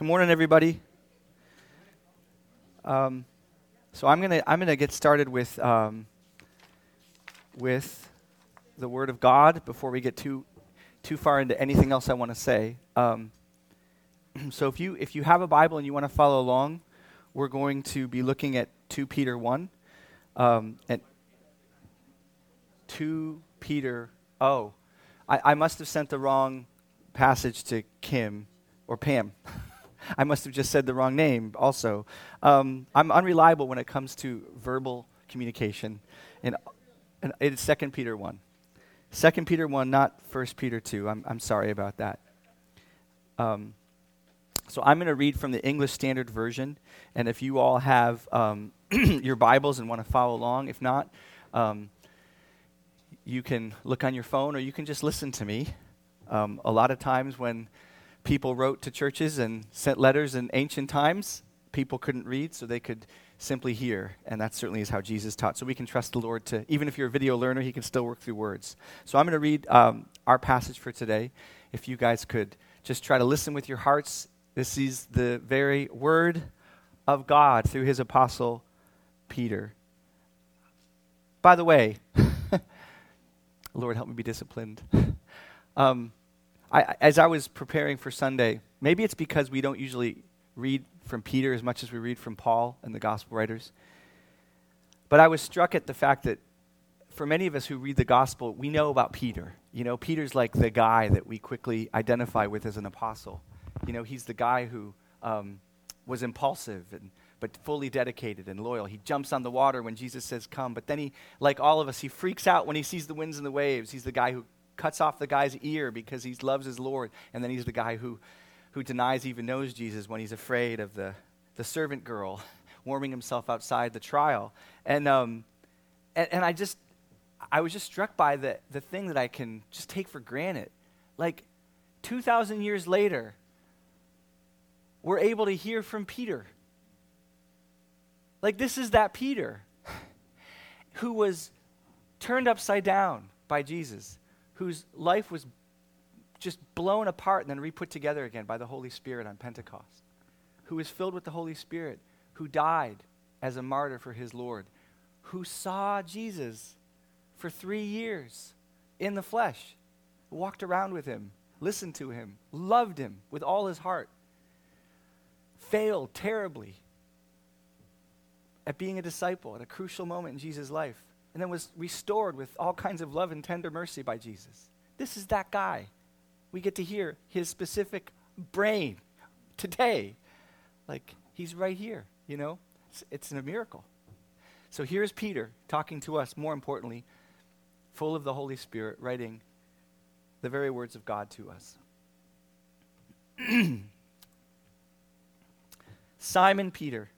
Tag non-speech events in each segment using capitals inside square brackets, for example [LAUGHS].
Good morning, everybody. Um, so I'm gonna I'm gonna get started with um, with the Word of God before we get too too far into anything else I want to say. Um, [CLEARS THROAT] so if you if you have a Bible and you want to follow along, we're going to be looking at two Peter one, um, and two Peter. Oh, I, I must have sent the wrong passage to Kim or Pam. [LAUGHS] I must have just said the wrong name also. Um, I'm unreliable when it comes to verbal communication. And, and it's 2 Peter 1. 2 Peter 1, not 1 Peter 2. I'm, I'm sorry about that. Um, so I'm going to read from the English Standard Version. And if you all have um, [CLEARS THROAT] your Bibles and want to follow along, if not, um, you can look on your phone or you can just listen to me. Um, a lot of times when people wrote to churches and sent letters in ancient times. People couldn't read, so they could simply hear. And that certainly is how Jesus taught. So we can trust the Lord to, even if you're a video learner, He can still work through words. So I'm going to read um, our passage for today. If you guys could just try to listen with your hearts, this is the very word of God through His apostle Peter. By the way, [LAUGHS] Lord, help me be disciplined. [LAUGHS] Um, I, as I was preparing for Sunday, maybe it's because we don't usually read from Peter as much as we read from Paul and the gospel writers. But I was struck at the fact that for many of us who read the gospel, we know about Peter. You know, Peter's like the guy that we quickly identify with as an apostle. You know, he's the guy who um, was impulsive and but fully dedicated and loyal. He jumps on the water when Jesus says, Come. But then he, like all of us, he freaks out when he sees the winds and the waves. He's the guy who cuts off the guy's ear because he loves his Lord. And then he's the guy who, who denies even knows Jesus when he's afraid of the, the servant girl [LAUGHS] warming himself outside the trial. And, um, and, and I just, I was just struck by the, the thing that I can just take for granted. Like 2,000 years later, we're able to hear from Peter. Like, this is that Peter [LAUGHS] who was turned upside down by Jesus whose life was just blown apart and then re put together again by the Holy Spirit on Pentecost, who was filled with the Holy Spirit, who died as a martyr for his Lord, who saw Jesus for three years in the flesh, walked around with him, listened to him, loved him with all his heart, failed terribly at being a disciple at a crucial moment in Jesus' life, and then was restored with all kinds of love and tender mercy by Jesus. This is that guy. We get to hear his specific brain today. Like, he's right here, you know? It's, it's a miracle. So here's Peter talking to us, more importantly, full of the Holy Spirit, writing the very words of God to us. [CLEARS THROAT] Simon Peter,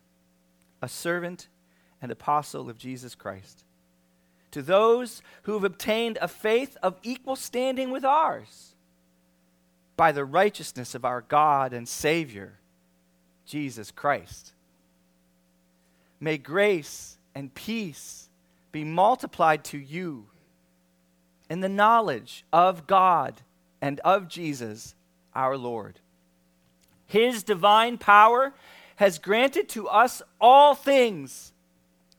a servant and apostle of Jesus Christ to those who have obtained a faith of equal standing with ours by the righteousness of our God and Savior, Jesus Christ. May grace and peace be multiplied to you in the knowledge of God and of Jesus our Lord. His divine power has granted to us all things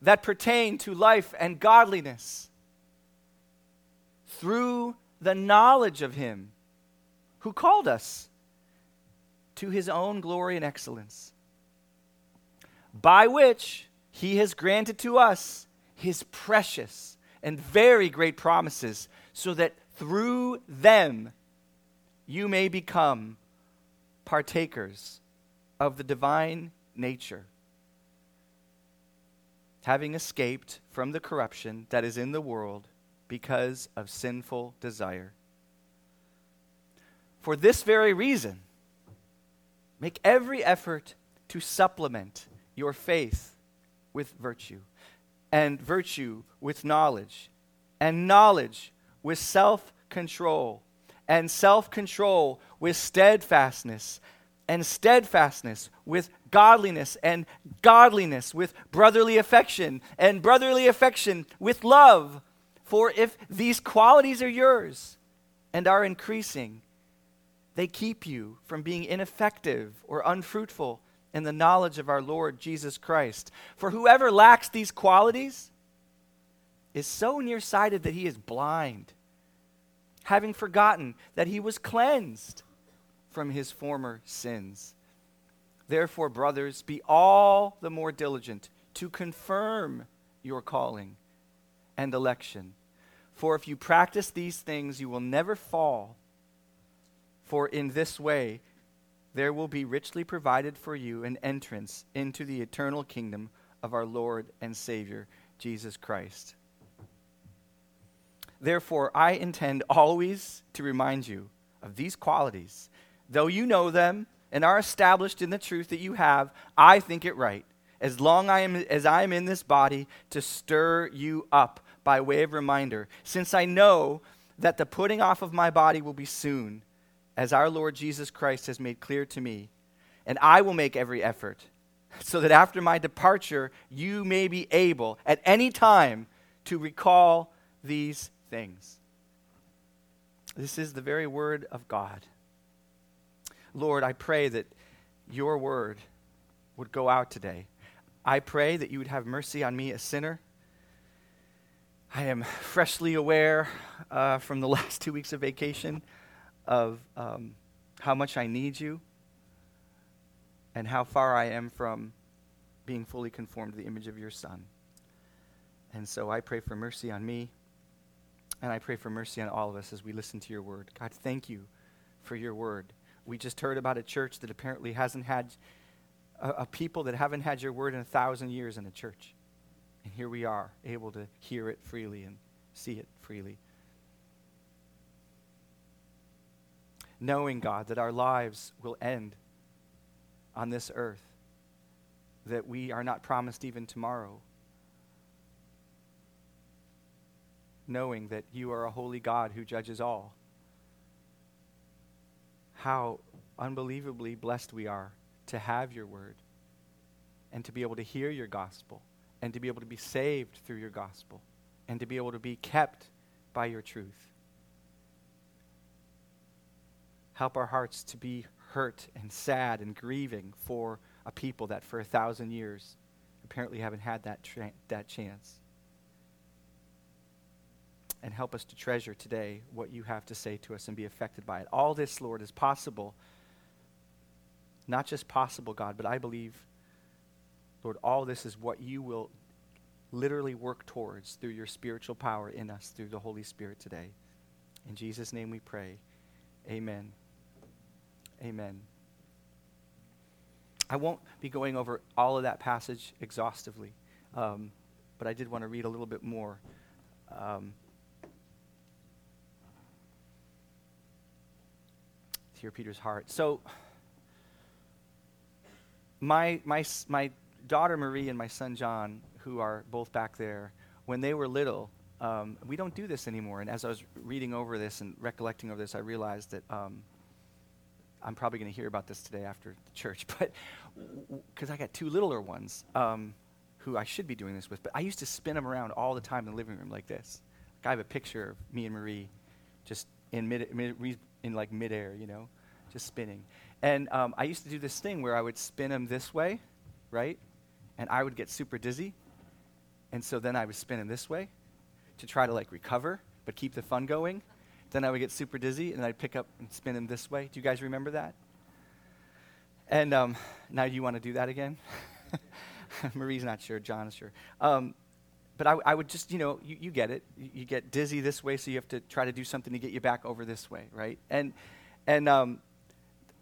that pertain to life and godliness. Through the knowledge of Him who called us to His own glory and excellence, by which He has granted to us His precious and very great promises, so that through them you may become partakers of the divine nature having escaped from the corruption that is in the world because of sinful desire. For this very reason, make every effort to supplement your faith with virtue, and virtue with knowledge, and knowledge with self control, and self control with steadfastness, and steadfastness with godliness, and godliness with brotherly affection, and brotherly affection with love. For if these qualities are yours and are increasing, they keep you from being ineffective or unfruitful in the knowledge of our Lord Jesus Christ. For whoever lacks these qualities is so nearsighted that he is blind, having forgotten that he was cleansed from his former sins. Therefore, brothers, be all the more diligent to confirm your calling and election. For if you practice these things, you will never fall. For in this way, there will be richly provided for you an entrance into the eternal kingdom of our Lord and Savior, Jesus Christ. Therefore, I intend always to remind you of these qualities. Though you know them and are established in the truth that you have, I think it right, as long I am, as I am in this body, to stir you up by way of reminder, since I know that the putting off of my body will be soon as our Lord Jesus Christ has made clear to me. And I will make every effort so that after my departure, you may be able at any time to recall these things. This is the very word of God. Lord, I pray that your word would go out today. I pray that you would have mercy on me, a sinner. I am freshly aware uh, from the [LAUGHS] last two weeks of vacation of um, how much I need you and how far I am from being fully conformed to the image of your Son. And so I pray for mercy on me, and I pray for mercy on all of us as we listen to your word. God, thank you for your word. We just heard about a church that apparently hasn't had a, a people that haven't had your word in a thousand years in a church. And here we are, able to hear it freely and see it freely. knowing, God, that our lives will end on this earth, that we are not promised even tomorrow. Knowing that you are a holy God who judges all. How unbelievably blessed we are to have your word and to be able to hear your gospel and to be able to be saved through your gospel and to be able to be kept by your truth. Help our hearts to be hurt and sad and grieving for a people that for a thousand years apparently haven't had that, tra- that chance. And help us to treasure today what you have to say to us and be affected by it. All this, Lord, is possible. Not just possible, God, but I believe, Lord, all this is what you will literally work towards through your spiritual power in us through the Holy Spirit today. In Jesus' name we pray. Amen. Amen. I won't be going over all of that passage exhaustively, um, but I did want to read a little bit more. Um, hear Peter's heart. So, my, my, my daughter Marie and my son John, who are both back there, when they were little, um, we don't do this anymore. And as I was reading over this and recollecting over this, I realized that um, I'm probably going to hear about this today after the church, [LAUGHS] but because I got two littler ones um, who I should be doing this with, but I used to spin them around all the time in the living room like this. Like I have a picture of me and Marie just in mid, mid in like midair, you know, just spinning. And um, I used to do this thing where I would spin them this way, right? And I would get super dizzy. And so then I would spin them this way to try to like recover, but keep the fun going. Then I would get super dizzy and I'd pick up and spin them this way. Do you guys remember that? And um, now you want to do that again? [LAUGHS] Marie's not sure. John is sure. Um, but I, I, would just, you know, you, you get it. You, you, get dizzy this way, so you have to try to do something to get you back over this way, right? And, and um,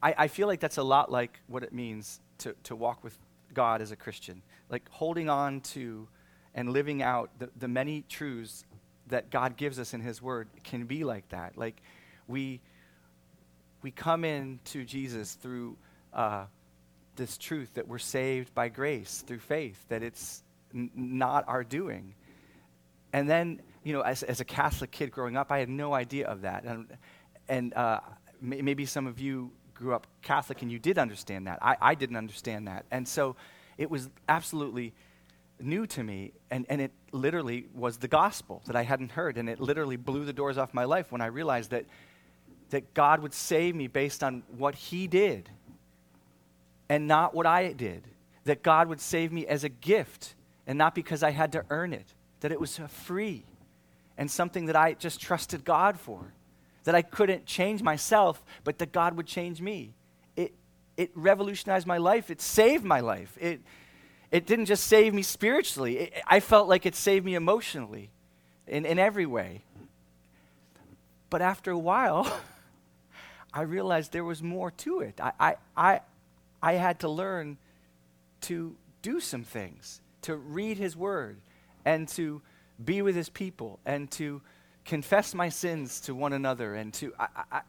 I, I feel like that's a lot like what it means to, to walk with God as a Christian. Like holding on to and living out the, the many truths that God gives us in His Word can be like that. Like we we come in to Jesus through uh, this truth that we're saved by grace through faith, that it's n- not our doing. And then, you know, as, as a Catholic kid growing up, I had no idea of that. And, and uh, m- maybe some of you grew up Catholic and you did understand that. I, I didn't understand that. And so it was absolutely new to me, and, and it literally was the gospel that I hadn't heard, and it literally blew the doors off my life when I realized that that God would save me based on what He did and not what I did. That God would save me as a gift and not because I had to earn it. That it was free and something that I just trusted God for. That I couldn't change myself, but that God would change me. It, it revolutionized my life. It saved my life. It, it didn't just save me spiritually, it, I felt like it saved me emotionally in, in every way. But after a while, [LAUGHS] I realized there was more to it. I, I, I, I had to learn to do some things, to read His Word, and to be with His people, and to confess my sins to one another, and to. I,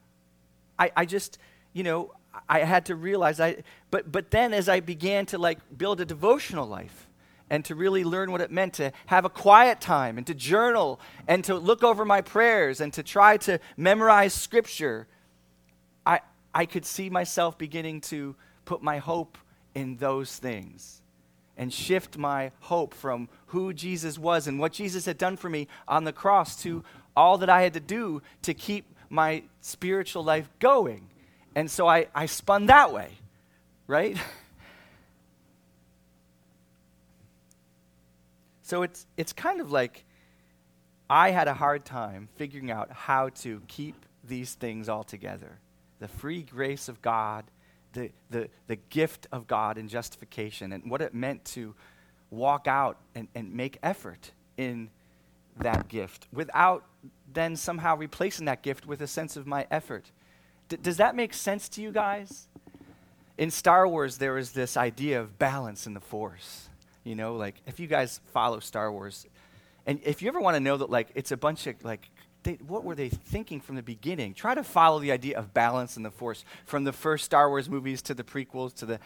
I, I, just, you know, I had to realize I. But, but then as I began to like build a devotional life, and to really learn what it meant to have a quiet time and to journal and to look over my prayers and to try to memorize scripture I, I could see myself beginning to put my hope in those things and shift my hope from who Jesus was and what Jesus had done for me on the cross to all that I had to do to keep my spiritual life going. And so I, I spun that way, right? [LAUGHS] so it's, it's kind of like I had a hard time figuring out how to keep these things all together the free grace of God, the, the, the gift of God in justification, and what it meant to walk out and, and make effort in that gift without then somehow replacing that gift with a sense of my effort. D- does that make sense to you guys? In Star Wars, there is this idea of balance in the Force. You know, like if you guys follow Star Wars, and if you ever want to know that, like, it's a bunch of like they, what were they thinking from the beginning? Try to follow the idea of balance in the force from the first Star Wars movies to the prequels to the.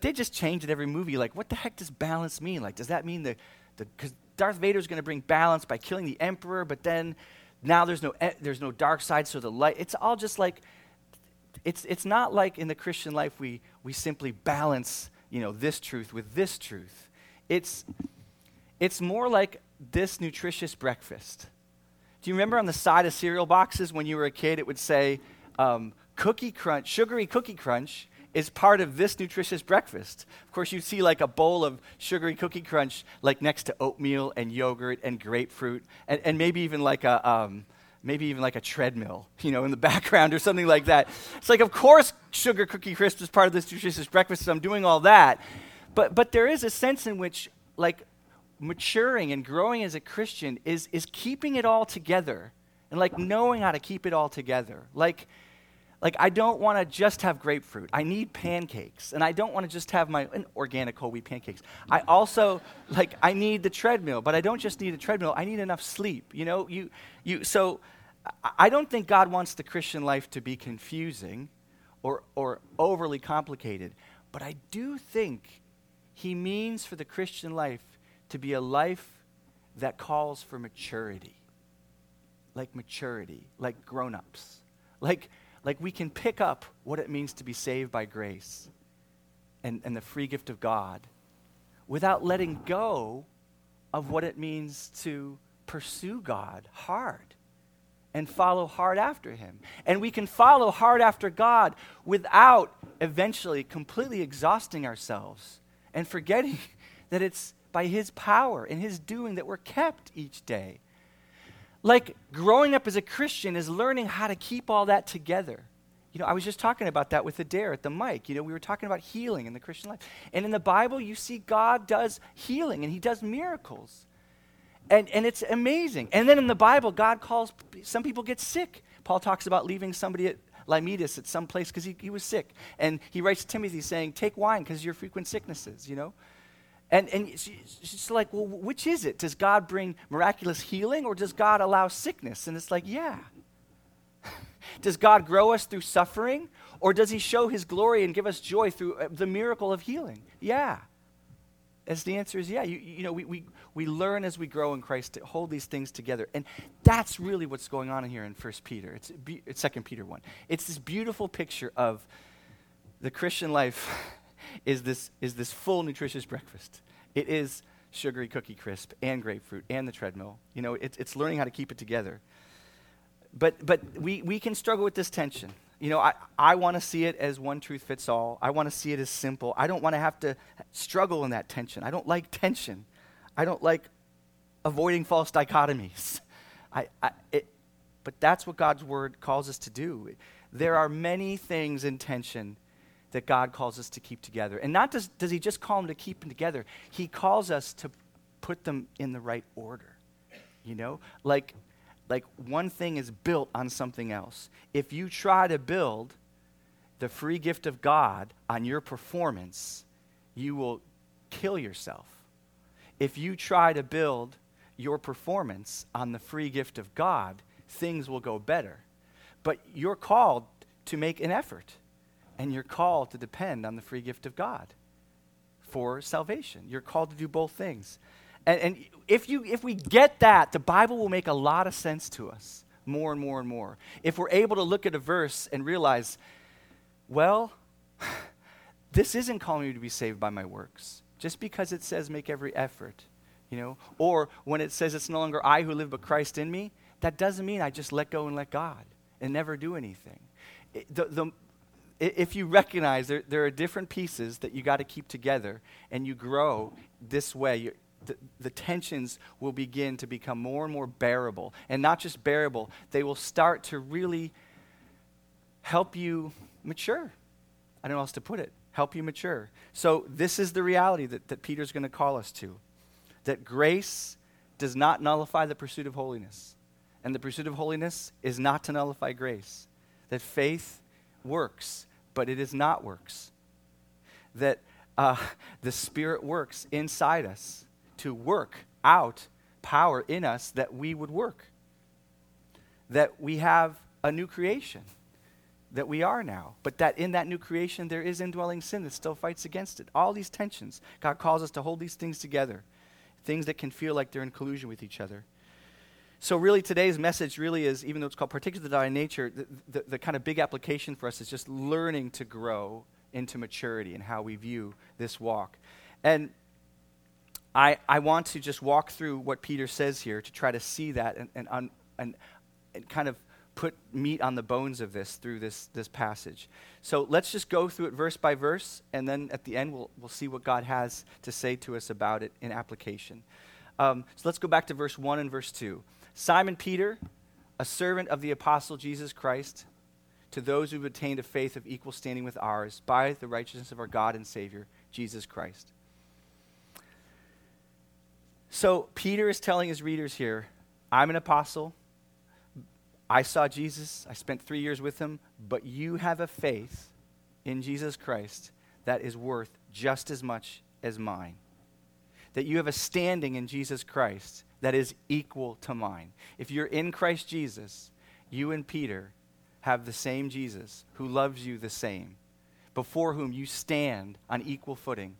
They just change it every movie. Like, what the heck does balance mean? Like, does that mean the. Because Darth Vader is going to bring balance by killing the Emperor, but then now there's no, eh, there's no dark side, so the light. It's all just like. It's, it's not like in the Christian life we, we simply balance you know, this truth with this truth. It's, it's more like this nutritious breakfast do you remember on the side of cereal boxes when you were a kid, it would say, um, Cookie Crunch, sugary Cookie Crunch is part of this nutritious breakfast. Of course, you'd see like a bowl of sugary Cookie Crunch, like next to oatmeal and yogurt and grapefruit, and, and maybe even like a. Um, maybe even like a treadmill, you know, in the [LAUGHS] background or something like that. It's like, of course, sugar cookie crisp is part of this nutritious breakfast, so I'm doing all that. But, but there is a sense in which, like, maturing and growing as a Christian is, is keeping it all together and like knowing how to keep it all together. Like, like I don't want to just have grapefruit. I need pancakes. And I don't want to just have my organic whole wheat pancakes. I also like I need the treadmill, but I don't just need a treadmill. I need enough sleep. You know, you you so I don't think God wants the Christian life to be confusing or or overly complicated. But I do think he means for the Christian life to be a life that calls for maturity. Like maturity, like grown ups. Like, like we can pick up what it means to be saved by grace and, and the free gift of God without letting go of what it means to pursue God hard and follow hard after Him. And we can follow hard after God without eventually completely exhausting ourselves and forgetting [LAUGHS] that it's by His power and His doing that we're kept each day. Like growing up as a Christian is learning how to keep all that together. You know, I was just talking about that with Adair at the mic. You know, we were talking about healing in the Christian life. And in the Bible, you see God does healing and He does miracles. And, and it's amazing. And then in the Bible, God calls, some people get sick. Paul talks about leaving somebody at Miletus at some place because he, he was sick. And he writes to Timothy saying, Take wine because your frequent sicknesses, you know? And, and she's like, well, which is it? Does God bring miraculous healing or does God allow sickness? And it's like, yeah. [LAUGHS] does God grow us through suffering or does he show his glory and give us joy through uh, the miracle of healing? Yeah. As the answer is yeah. You, you know, we, we, we learn as we grow in Christ to hold these things together. And that's really what's going on in here in 1 Peter. It's, it's 2 Peter 1. It's this beautiful picture of the Christian life [LAUGHS] is this, is this full nutritious breakfast. It is sugary cookie crisp and grapefruit and the treadmill. You know, it's, it's learning how to keep it together. but but we, we can struggle with this tension. You know, I, I want to see it as one truth fits all. I want to see it as simple. I don't want to have to struggle in that tension. I don't like tension. I don't like avoiding false dichotomies. I, I, it, but that's what God's word calls us to do. There are many things in tension that God calls us to keep together. And not does, does He just call them to keep them together, He calls us to put them in the right order. You know? Like, like one thing is built on something else. If you try to build the free gift of God on your performance, you will kill yourself. If you try to build your performance on the free gift of God, things will go better. But you're called to make an effort, and you're called to depend on the free gift of God for salvation. You're called to do both things. And, and if, you, if we get that, the Bible will make a lot of sense to us more and more and more. If we're able to look at a verse and realize, well, [SIGHS] this isn't calling me to be saved by my works. Just because it says make every effort, you know, or when it says it's no longer I who live but Christ in me, that doesn't mean I just let go and let God and never do anything. It, the, the, if you recognize there, there are different pieces that you got to keep together and you grow this way, the, the tensions will begin to become more and more bearable. And not just bearable, they will start to really help you mature. I don't know else to put it. Help you mature. So, this is the reality that, that Peter's going to call us to that grace does not nullify the pursuit of holiness. And the pursuit of holiness is not to nullify grace. That faith works, but it is not works. That uh, the Spirit works inside us to work out power in us that we would work. That we have a new creation that we are now, but that in that new creation there is indwelling sin that still fights against it. All these tensions. God calls us to hold these things together, things that can feel like they're in collusion with each other. So, really, today's message really is, even though it's called particular by nature, the, the, the kind of big application for us is just learning to grow into maturity and how we view this walk. And I, I want to just walk through what Peter says here to try to see that and, and, and, and kind of put meat on the bones of this through this, this passage. So let's just go through it verse by verse, and then at the end we'll, we'll see what God has to say to us about it in application. Um, so let's go back to verse 1 and verse 2. Simon Peter, a servant of the apostle Jesus Christ, to those who have attained a faith of equal standing with ours by the righteousness of our God and Savior, Jesus Christ. So Peter is telling his readers here I'm an apostle. I saw Jesus. I spent three years with him. But you have a faith in Jesus Christ that is worth just as much as mine. That you have a standing in Jesus Christ that is equal to mine. If you're in Christ Jesus, you and Peter have the same Jesus who loves you the same, before whom you stand on equal footing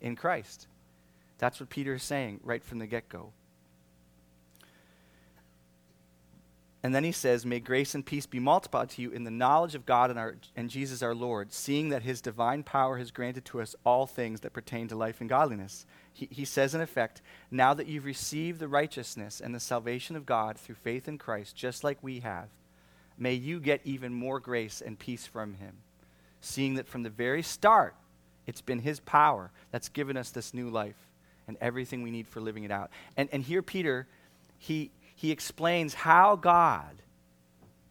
in Christ. That's what Peter is saying right from the get go. And then he says, May grace and peace be multiplied to you in the knowledge of God and, our, and Jesus our Lord, seeing that his divine power has granted to us all things that pertain to life and godliness. He, he says, in effect, now that you've received the righteousness and the salvation of God through faith in Christ, just like we have, may you get even more grace and peace from him, seeing that from the very start, it's been his power that's given us this new life and everything we need for living it out. And, and here, Peter, he, he explains how God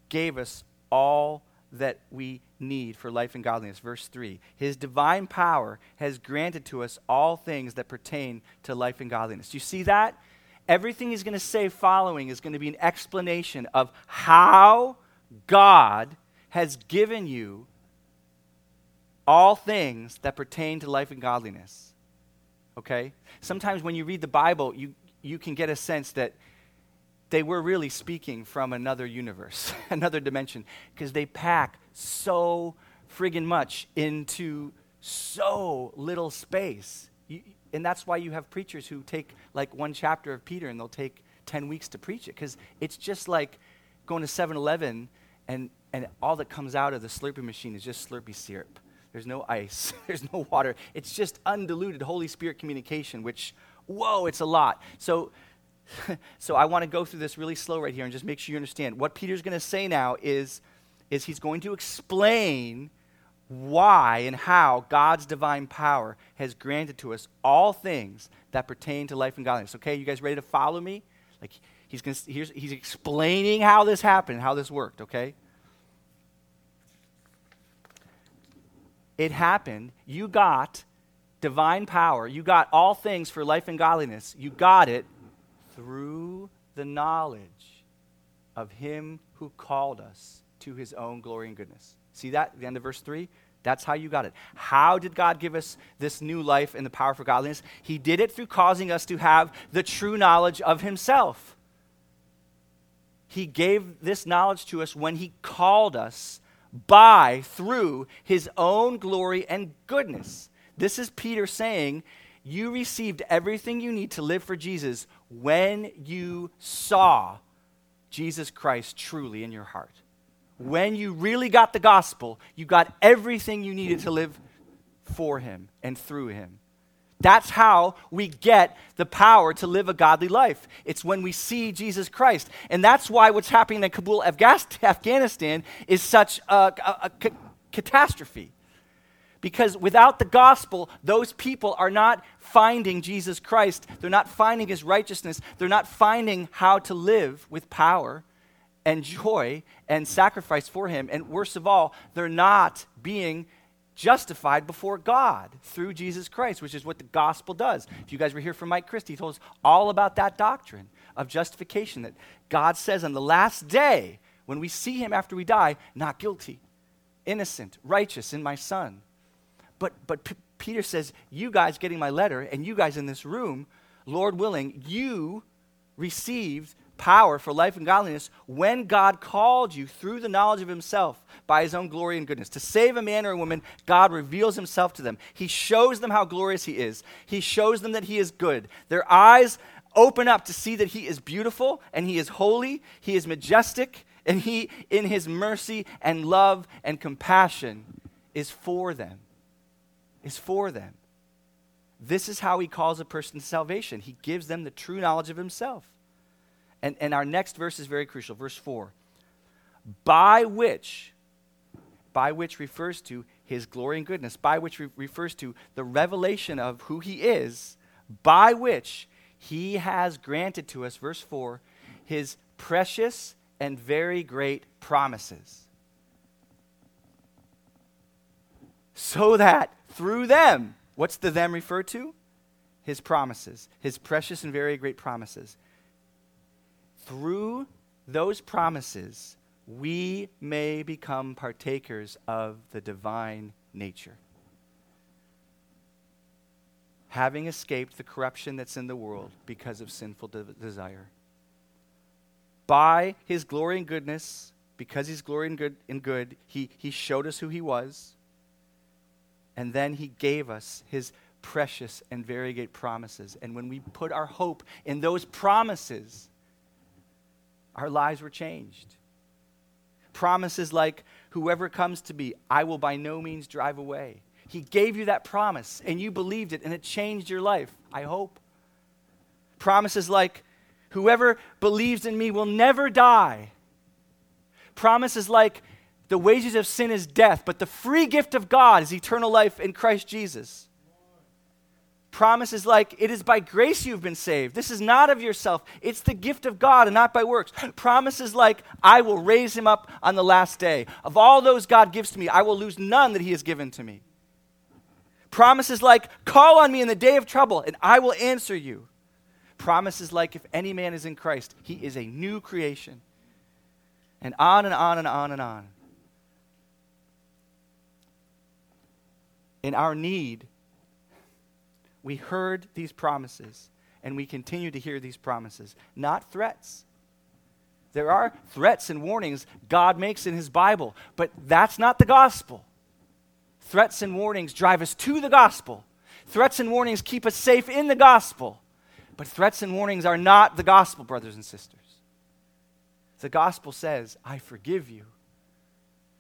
gave us all that we need for life and godliness. Verse 3 His divine power has granted to us all things that pertain to life and godliness. Do you see that? Everything he's going to say following is going to be an explanation of how God has given you all things that pertain to life and godliness okay? Sometimes when you read the Bible, you, you can get a sense that they were really speaking from another universe, [LAUGHS] another dimension, because they pack so friggin' much into so little space. You, and that's why you have preachers who take like one chapter of Peter and they'll take 10 weeks to preach it, because it's just like going to 7 Eleven and, and all that comes out of the Slurpee machine is just Slurpee syrup. There's no ice. [LAUGHS] There's no water. It's just undiluted Holy Spirit communication, which, whoa, it's a lot. So [LAUGHS] so I want to go through this really slow right here and just make sure you understand. What Peter's going to say now is, is he's going to explain why and how God's divine power has granted to us all things that pertain to life and godliness. Okay, you guys ready to follow me? Like he's he's, he's explaining how this happened, how this worked, okay? It happened. You got divine power. You got all things for life and godliness. You got it through the knowledge of him who called us to his own glory and goodness. See that? The end of verse 3? That's how you got it. How did God give us this new life and the power for godliness? He did it through causing us to have the true knowledge of himself. He gave this knowledge to us when he called us by, through his own glory and goodness. This is Peter saying, You received everything you need to live for Jesus when you saw Jesus Christ truly in your heart. When you really got the gospel, you got everything you needed to live for him and through him. That's how we get the power to live a godly life. It's when we see Jesus Christ. And that's why what's happening in Kabul, Afghanistan, is such a, a, a ca- catastrophe. Because without the gospel, those people are not finding Jesus Christ. They're not finding his righteousness. They're not finding how to live with power and joy and sacrifice for him. And worst of all, they're not being justified before God through Jesus Christ, which is what the gospel does. If you guys were here for Mike Christie, he told us all about that doctrine of justification that God says on the last day, when we see him after we die, not guilty, innocent, righteous in my son. But, but P- Peter says, You guys getting my letter, and you guys in this room, Lord willing, you received power for life and godliness when God called you through the knowledge of himself by his own glory and goodness. To save a man or a woman, God reveals himself to them. He shows them how glorious he is, he shows them that he is good. Their eyes open up to see that he is beautiful and he is holy, he is majestic, and he, in his mercy and love and compassion, is for them. Is for them. This is how he calls a person to salvation. He gives them the true knowledge of himself. And, and our next verse is very crucial, verse 4. By which, by which refers to his glory and goodness, by which re- refers to the revelation of who he is, by which he has granted to us, verse 4, his precious and very great promises. So that through them, what's the them referred to? His promises, his precious and very great promises through those promises, we may become partakers of the divine nature. Having escaped the corruption that's in the world because of sinful de- desire. By his glory and goodness, because he's glory and good, and good he, he showed us who he was. And then he gave us his precious and great promises. And when we put our hope in those promises, our lives were changed. Promises like, whoever comes to me, I will by no means drive away. He gave you that promise, and you believed it, and it changed your life, I hope. Promises like, whoever believes in me will never die. Promises like, the wages of sin is death, but the free gift of God is eternal life in Christ Jesus. Promises like, it is by grace you've been saved. This is not of yourself. It's the gift of God and not by works. Promises like, I will raise him up on the last day. Of all those God gives to me, I will lose none that he has given to me. Promises like, call on me in the day of trouble and I will answer you. Promises like, if any man is in Christ, he is a new creation. And on and on and on and on. In our need, we heard these promises and we continue to hear these promises, not threats. There are threats and warnings God makes in His Bible, but that's not the gospel. Threats and warnings drive us to the gospel. Threats and warnings keep us safe in the gospel. But threats and warnings are not the gospel, brothers and sisters. The gospel says, I forgive you.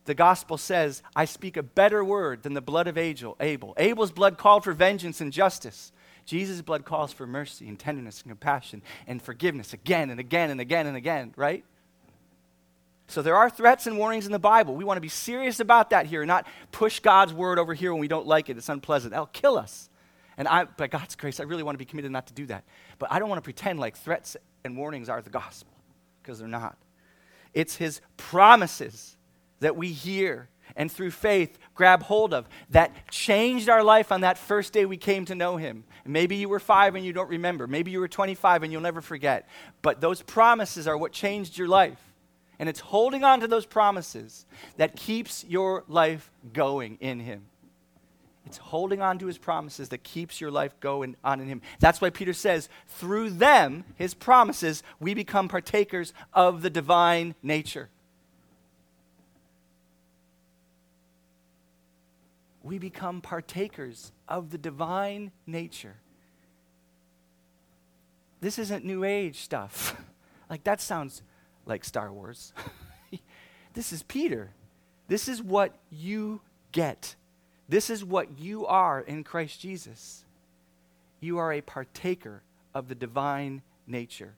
The gospel says, I speak a better word than the blood of Abel. Abel's blood called for vengeance and justice. Jesus' blood calls for mercy and tenderness and compassion and forgiveness again and again and again and again, right? So there are threats and warnings in the Bible. We want to be serious about that here, not push God's word over here when we don't like it. It's unpleasant. That'll kill us. And I, by God's grace, I really want to be committed not to do that. But I don't want to pretend like threats and warnings are the gospel, because they're not. It's His promises that we hear and through faith grab hold of that changed our life on that first day we came to know Him. Maybe you were five and you don't remember. Maybe you were 25 and you'll never forget. But those promises are what changed your life. And it's holding on to those promises that keeps your life going in Him. It's holding on to his promises that keeps your life going on in him. That's why Peter says, through them, his promises, we become partakers of the divine nature. We become partakers of the divine nature. This isn't New Age stuff. [LAUGHS] like, that sounds like Star Wars. [LAUGHS] this is Peter. This is what you get this is what you are in Christ Jesus. You are a partaker of the divine nature.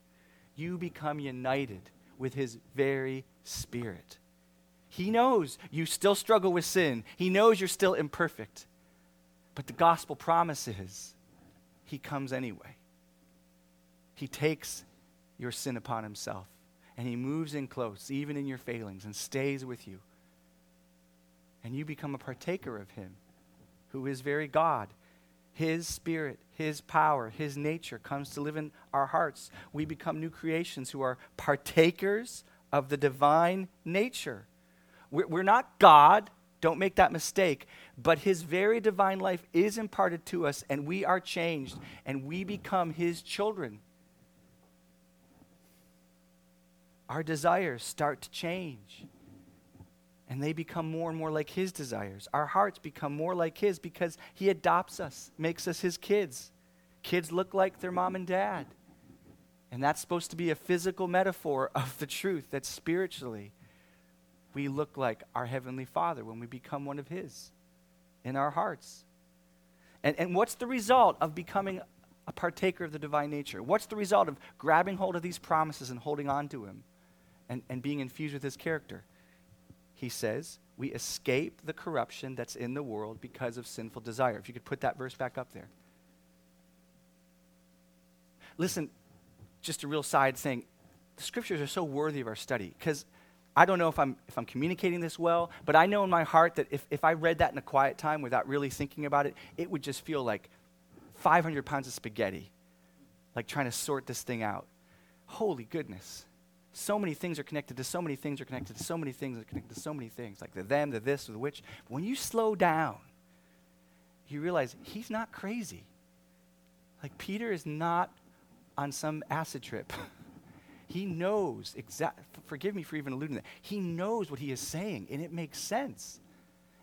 You become united with his very spirit. He knows you still struggle with sin, he knows you're still imperfect. But the gospel promises he comes anyway. He takes your sin upon himself and he moves in close, even in your failings, and stays with you and you become a partaker of Him, who is very God. His spirit, His power, His nature comes to live in our hearts. We become new creations who are partakers of the divine nature. We're, not God, don't make that mistake, but His very divine life is imparted to us, and we are changed, and we become His children. Our desires start to change and they become more and more like His desires. Our hearts become more like His because He adopts us, makes us His kids. Kids look like their mom and dad. And that's supposed to be a physical metaphor of the truth that spiritually we look like our Heavenly Father when we become one of His in our hearts. And, and what's the result of becoming a partaker of the divine nature? What's the result of grabbing hold of these promises and holding on to Him and, and being infused with His character? he says, we escape the corruption that's in the world because of sinful desire. If you could put that verse back up there. Listen, just a real side thing. The scriptures are so worthy of our study because I don't know if I'm, if I'm communicating this well, but I know in my heart that if, if I read that in a quiet time without really thinking about it, it would just feel like 500 pounds of spaghetti, like trying to sort this thing out. Holy goodness so many things are connected to so many things are connected to so many things are connected to so many things, like the them, the this, the which. When you slow down, you realize he's not crazy. Like Peter is not on some acid trip. [LAUGHS] he knows exactly, forgive me for even alluding to that. He knows what he is saying, and it makes sense.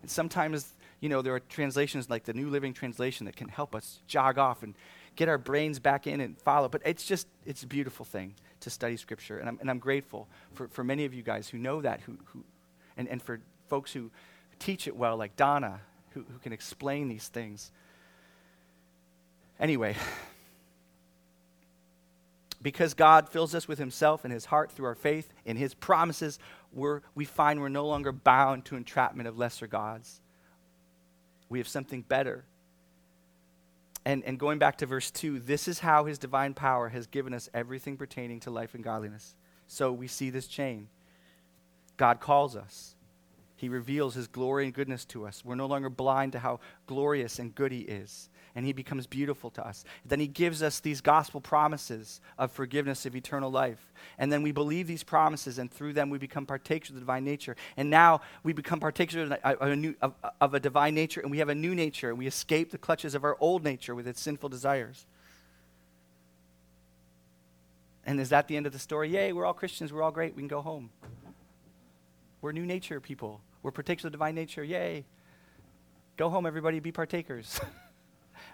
And sometimes, you know, there are translations like the New Living Translation that can help us jog off and get our brains back in and follow. But it's just, it's a beautiful thing to study Scripture. And I'm, and I'm grateful for, for many of you guys who know that, who, who, and, and for folks who teach it well, like Donna, who, who can explain these things. Anyway, [LAUGHS] because God fills us with Himself and His heart through our faith in His promises, we find we're no longer bound to entrapment of lesser gods. We have something better and, and going back to verse 2, this is how his divine power has given us everything pertaining to life and godliness. So we see this chain. God calls us. He reveals his glory and goodness to us. We're no longer blind to how glorious and good he is and he becomes beautiful to us. Then he gives us these gospel promises of forgiveness of eternal life. And then we believe these promises, and through them we become partakers of the divine nature. And now we become partakers of a, new, of, of a divine nature, and we have a new nature, we escape the clutches of our old nature with its sinful desires. And is that the end of the story? Yay, we're all Christians, we're all great, we can go home. We're new nature people. We're partakers of the divine nature. Yay. Go home, everybody, be partakers. [LAUGHS]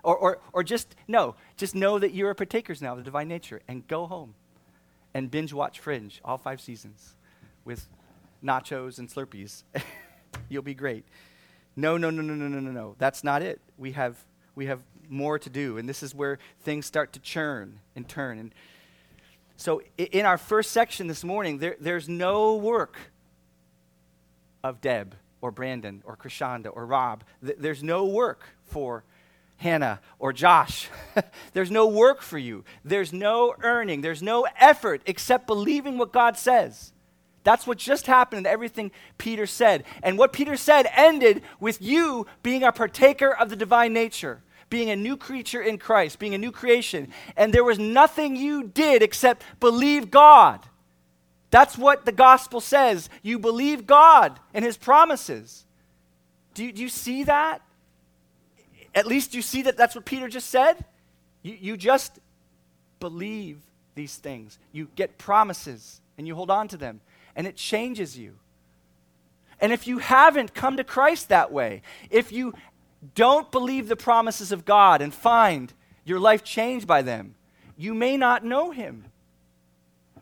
Or, or, or just, no, just know that you're a partakers now of the divine nature and go home and binge watch Fringe, all five seasons, with nachos and Slurpees. [LAUGHS] You'll be great. No, no, no, no, no, no, no, no. That's not it. We have, we have more to do. And this is where things start to churn and turn. And so, in our first section this morning, there, there's no work of Deb or Brandon or Krishanda or Rob. There's no work for Hannah or Josh. [LAUGHS] There's no work for you. There's no earning. There's no effort except believing what God says. That's what just happened in everything Peter said. And what Peter said ended with you being a partaker of the divine nature, being a new creature in Christ, being a new creation. And there was nothing you did except believe God. That's what the gospel says. You believe God and his promises. Do you, do you see that? At least you see that that's what Peter just said. You, you just believe these things. You get promises and you hold on to them, and it changes you. And if you haven't come to Christ that way, if you don't believe the promises of God and find your life changed by them, you may not know Him.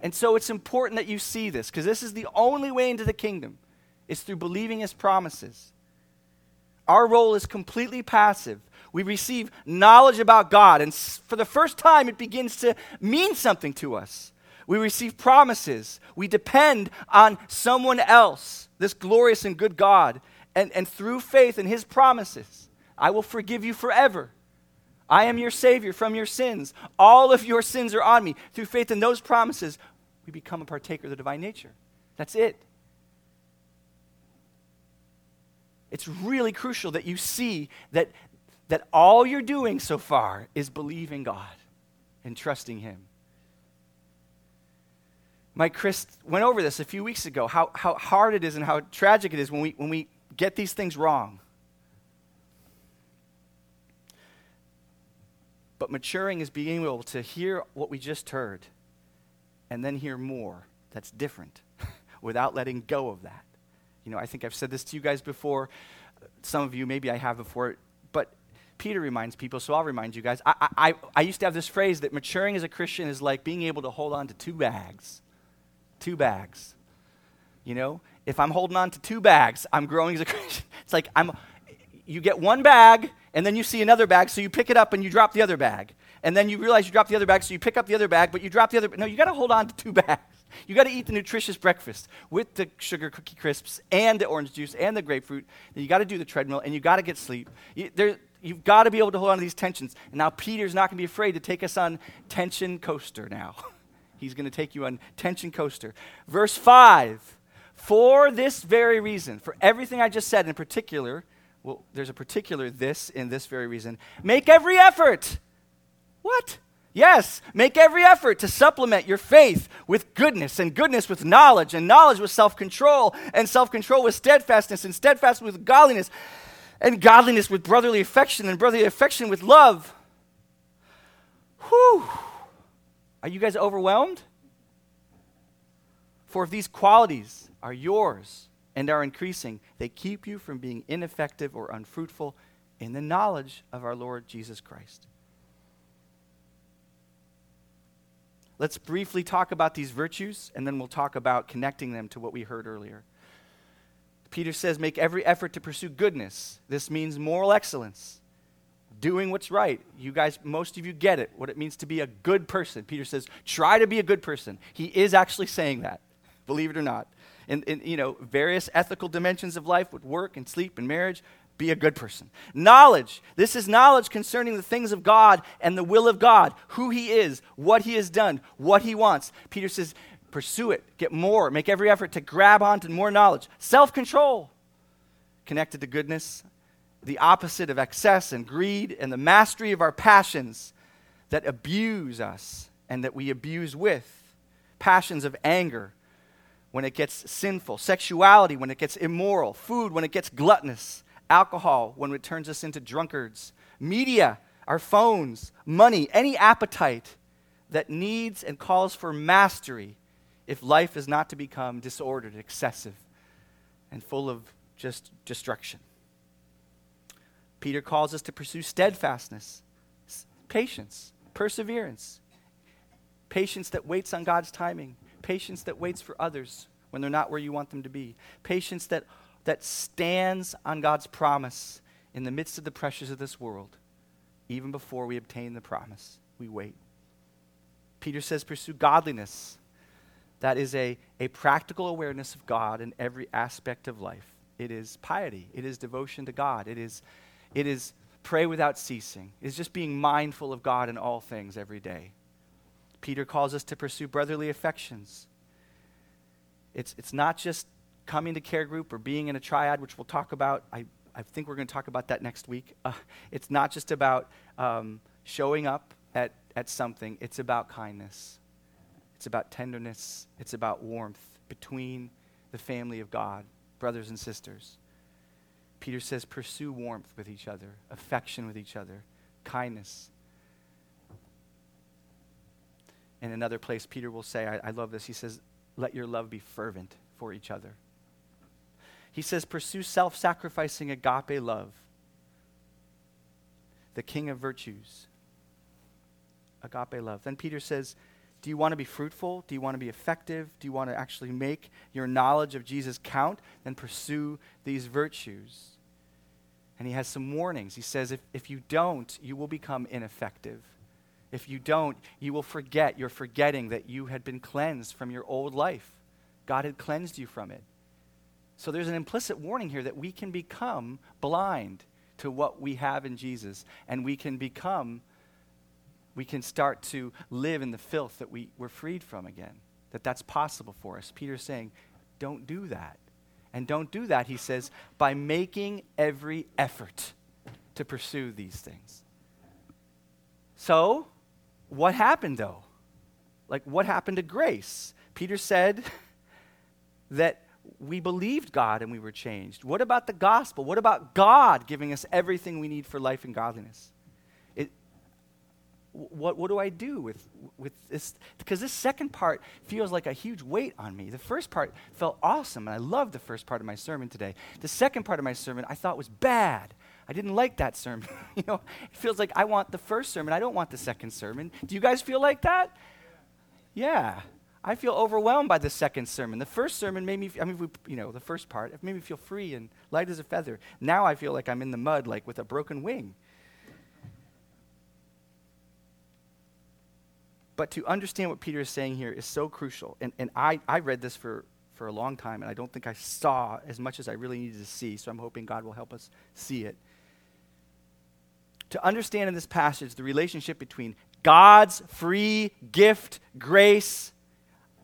And so it's important that you see this because this is the only way into the kingdom It's through believing his promises. Our role is completely passive. We receive knowledge about God, and for the first time, it begins to mean something to us. We receive promises. We depend on someone else, this glorious and good God. And, and through faith in his promises, I will forgive you forever. I am your Savior from your sins. All of your sins are on me. Through faith in those promises, we become a partaker of the divine nature. That's it. It's really crucial that you see that, that all you're doing so far is believing God and trusting Him. Mike Chris went over this a few weeks ago how, how hard it is and how tragic it is when we, when we get these things wrong. But maturing is being able to hear what we just heard and then hear more that's different [LAUGHS] without letting go of that. You know, I think I've said this to you guys before. Some of you, maybe I have before, but Peter reminds people, so I'll remind you guys. I, I, I used to have this phrase that maturing as a Christian is like being able to hold on to two bags. Two bags. You know, if I'm holding on to two bags, I'm growing as a [LAUGHS] Christian. It's like I'm, you get one bag, and then you see another bag, so you pick it up and you drop the other bag. And then you realize you dropped the other bag, so you pick up the other bag, but you drop the other. No, you got to hold on to two [LAUGHS] bags. You got to eat the nutritious breakfast with the sugar cookie crisps and the orange juice and the grapefruit. Then you got to do the treadmill and you got to get sleep. You, there, you've got to be able to hold on to these tensions. And now Peter's not going to be afraid to take us on tension coaster now. [LAUGHS] He's going to take you on tension coaster. Verse 5 For this very reason, for everything I just said in particular, well, there's a particular this in this very reason, make every effort. What? Yes, make every effort to supplement your faith with goodness, and goodness with knowledge, and knowledge with self control, and self control with steadfastness, and steadfastness with godliness, and godliness with brotherly affection, and brotherly affection with love. Whew. Are you guys overwhelmed? For if these qualities are yours and are increasing, they keep you from being ineffective or unfruitful in the knowledge of our Lord Jesus Christ. Let's briefly talk about these virtues, and then we'll talk about connecting them to what we heard earlier. Peter says, Make every effort to pursue goodness. This means moral excellence, doing what's right. You guys, most of you get it, what it means to be a good person. Peter says, Try to be a good person. He is actually saying that, believe it or not. In, in you know, various ethical dimensions of life with work and sleep and marriage, be a good person. Knowledge. This is knowledge concerning the things of God and the will of God, who He is, what He has done, what He wants. Peter says, pursue it, get more, make every effort to grab onto more knowledge. Self control, connected to goodness, the opposite of excess and greed, and the mastery of our passions that abuse us and that we abuse with. Passions of anger when it gets sinful, sexuality when it gets immoral, food when it gets gluttonous alcohol when it turns us into drunkards, media, our phones, money, any appetite that needs and calls for mastery if life is not to become disordered, excessive, and full of just destruction. Peter calls us to pursue steadfastness, patience, perseverance, patience that waits on God's timing, patience that waits for others when they're not where you want them to be, patience that that stands on God's promise in the midst of the pressures of this world. even before we obtain the promise. We wait. Peter says, pursue godliness. That is a, a practical awareness of God in every aspect of life. It is piety, it is devotion to God, it is, it is pray without ceasing, it is just being mindful of God in all things every day. Peter calls us to pursue brotherly affections. It's, it's not just coming to care group or being in a triad, which we'll talk about. I, I think we're going to talk about that next week. Uh, it's not just about um, showing up at, at something, it's about kindness. It's about tenderness. It's about warmth between the family of God, brothers and sisters. Peter says, pursue warmth with each other, affection with each other, kindness. In another place, Peter will say, I, I love this. He says, let your love be fervent for each other. He says, pursue self sacrificing agape love, the king of virtues. Agape love. Then Peter says, do you want to be fruitful? Do you want to be effective? Do you want to actually make your knowledge of Jesus count? Then pursue these virtues. And he has some warnings. He says, if, if you don't, you will become ineffective. If you don't, you will forget. You're forgetting that you had been cleansed from your old life. God had cleansed you from it. So there's an implicit warning here that we can become blind to what we have in Jesus, and we can become we can start to live in the filth that we were freed from again. That that's possible for us. Peter's saying, don't do that. And don't do that, he says, by making every effort to pursue these things. So, what happened though? Like, what happened to grace? Peter said [LAUGHS] that we believed God and we were changed. What about the gospel? What about God giving us everything we need for life and godliness? what, what do I do with, with this? Because this second part feels like a huge weight on me. The first part felt awesome, and I loved the first part of my sermon today. The second part of my sermon I thought was bad. I didn't like that sermon. [LAUGHS] you know, it feels like I want the first sermon. I don't want the second sermon. Do you guys feel like that? Yeah. I feel overwhelmed by the second sermon. The first sermon made me, I mean, we, you know, the first part, it made me feel free and light as a feather. Now I feel like I'm in the mud, like with a broken wing. But to understand what Peter is saying here is so crucial. And, and I, I read this for, for a long time, and I don't think I saw as much as I really needed to see, so I'm hoping God will help us see it. To understand in this passage the relationship between God's free gift, grace,